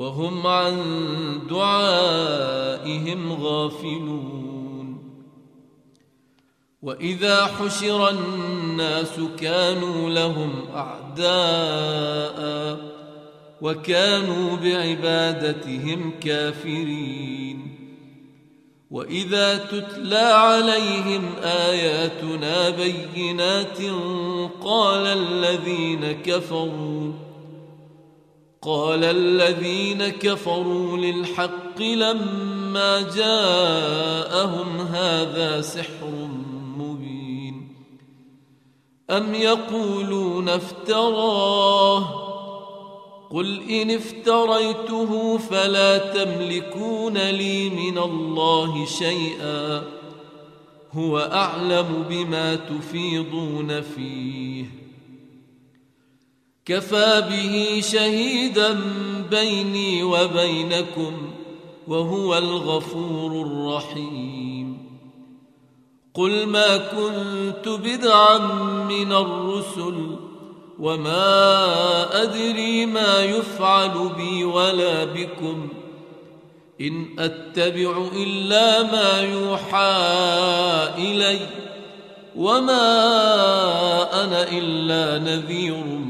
وهم عن دعائهم غافلون. وإذا حشر الناس كانوا لهم أعداء وكانوا بعبادتهم كافرين. وإذا تتلى عليهم آياتنا بينات قال الذين كفروا قال الذين كفروا للحق لما جاءهم هذا سحر مبين. أم يقولون افتراه؟ قل إن افتريته فلا تملكون لي من الله شيئا. هو أعلم بما تفيضون فيه. كفى به شهيدا بيني وبينكم وهو الغفور الرحيم. قل ما كنت بدعا من الرسل وما أدري ما يفعل بي ولا بكم. إن أتبع إلا ما يوحى إلي وما أنا إلا نذير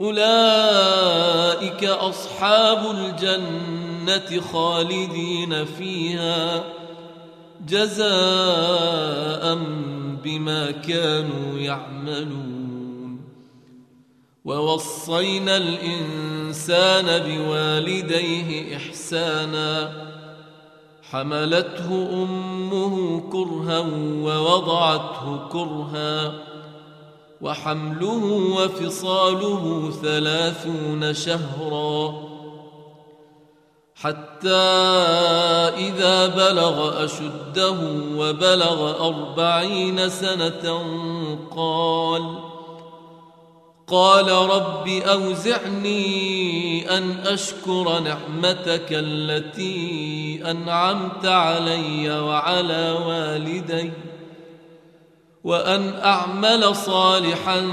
أولئك أصحاب الجنة خالدين فيها جزاء بما كانوا يعملون. ووصينا الإنسان بوالديه إحسانا. حملته أمه كرها ووضعته كرها. وحمله وفصاله ثلاثون شهرا. حتى إذا بلغ أشده وبلغ أربعين سنة قال قال رب أوزعني أن أشكر نعمتك التي أنعمت علي وعلى والدي. وأن أعمل صالحا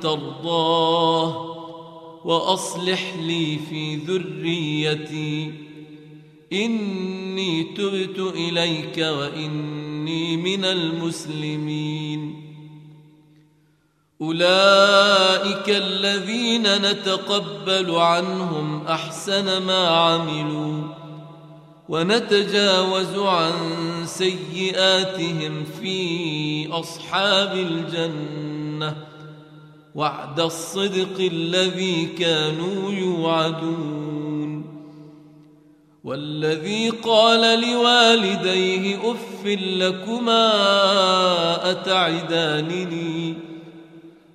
ترضاه وأصلح لي في ذريتي. إني تبت إليك وإني من المسلمين. أولئك الذين نتقبل عنهم أحسن ما عملوا. ونتجاوز عن سيئاتهم في أصحاب الجنة وعد الصدق الذي كانوا يوعدون. والذي قال لوالديه أف لكما أتعدانني؟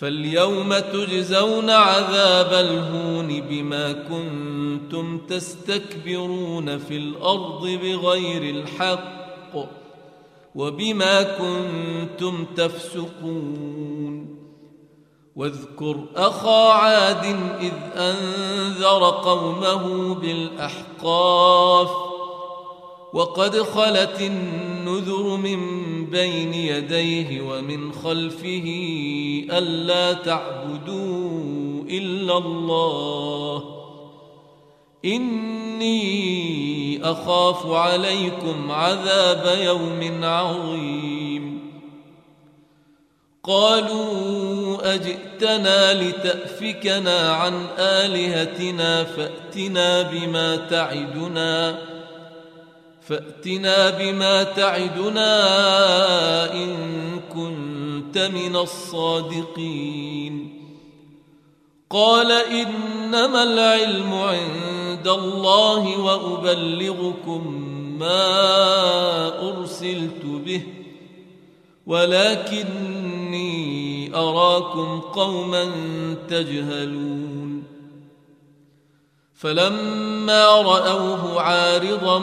فاليوم تجزون عذاب الهون بما كنتم تستكبرون في الأرض بغير الحق وبما كنتم تفسقون. واذكر أخا عاد إذ أنذر قومه بالأحقاف وقد خلت النذر من بين يديه ومن خلفه ألا تعبدوا إلا الله. إني أخاف عليكم عذاب يوم عظيم. قالوا أجئتنا لتأفكنا عن آلهتنا فأتنا بما تعدنا فأتنا بما تعدنا إن كنت من الصادقين. قال إنما العلم عند الله وأبلغكم ما أرسلت به ولكني أراكم قوما تجهلون. فلما رأوه عارضا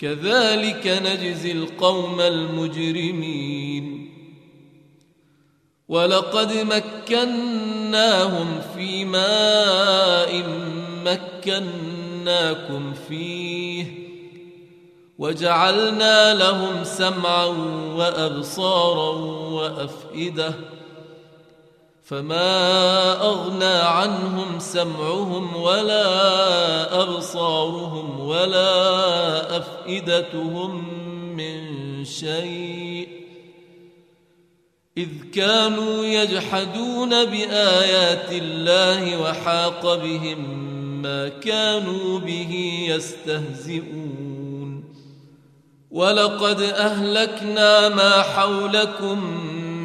كذلك نجزي القوم المجرمين. ولقد مكناهم في ماء مكناكم فيه وجعلنا لهم سمعا وأبصارا وأفئدة فما اغنى عنهم سمعهم ولا ابصارهم ولا افئدتهم من شيء إذ كانوا يجحدون بآيات الله وحاق بهم ما كانوا به يستهزئون ولقد أهلكنا ما حولكم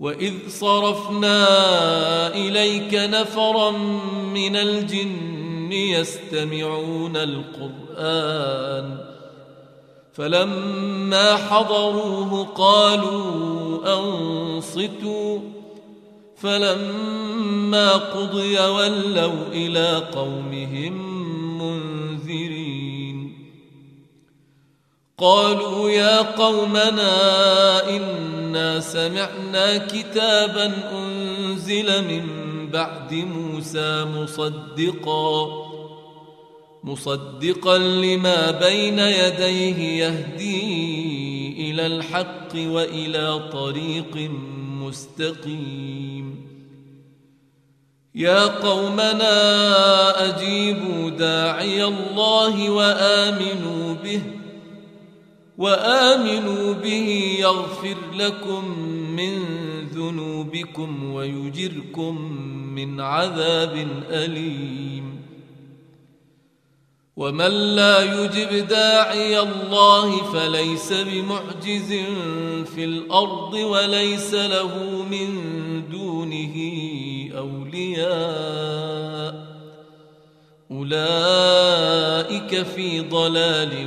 وإذ صرفنا إليك نفرا من الجن يستمعون القرآن فلما حضروه قالوا أنصتوا فلما قضي ولوا إلى قومهم منذرين قالوا يا قومنا إنا سمعنا كتابا أنزل من بعد موسى مصدقا مصدقا لما بين يديه يهدي إلى الحق وإلى طريق مستقيم. يا قومنا أجيبوا داعي الله وآمنوا به وآمنوا به يغفر لكم من ذنوبكم ويجركم من عذاب أليم. ومن لا يجب داعي الله فليس بمعجز في الأرض وليس له من دونه أولياء. أولئك في ضلال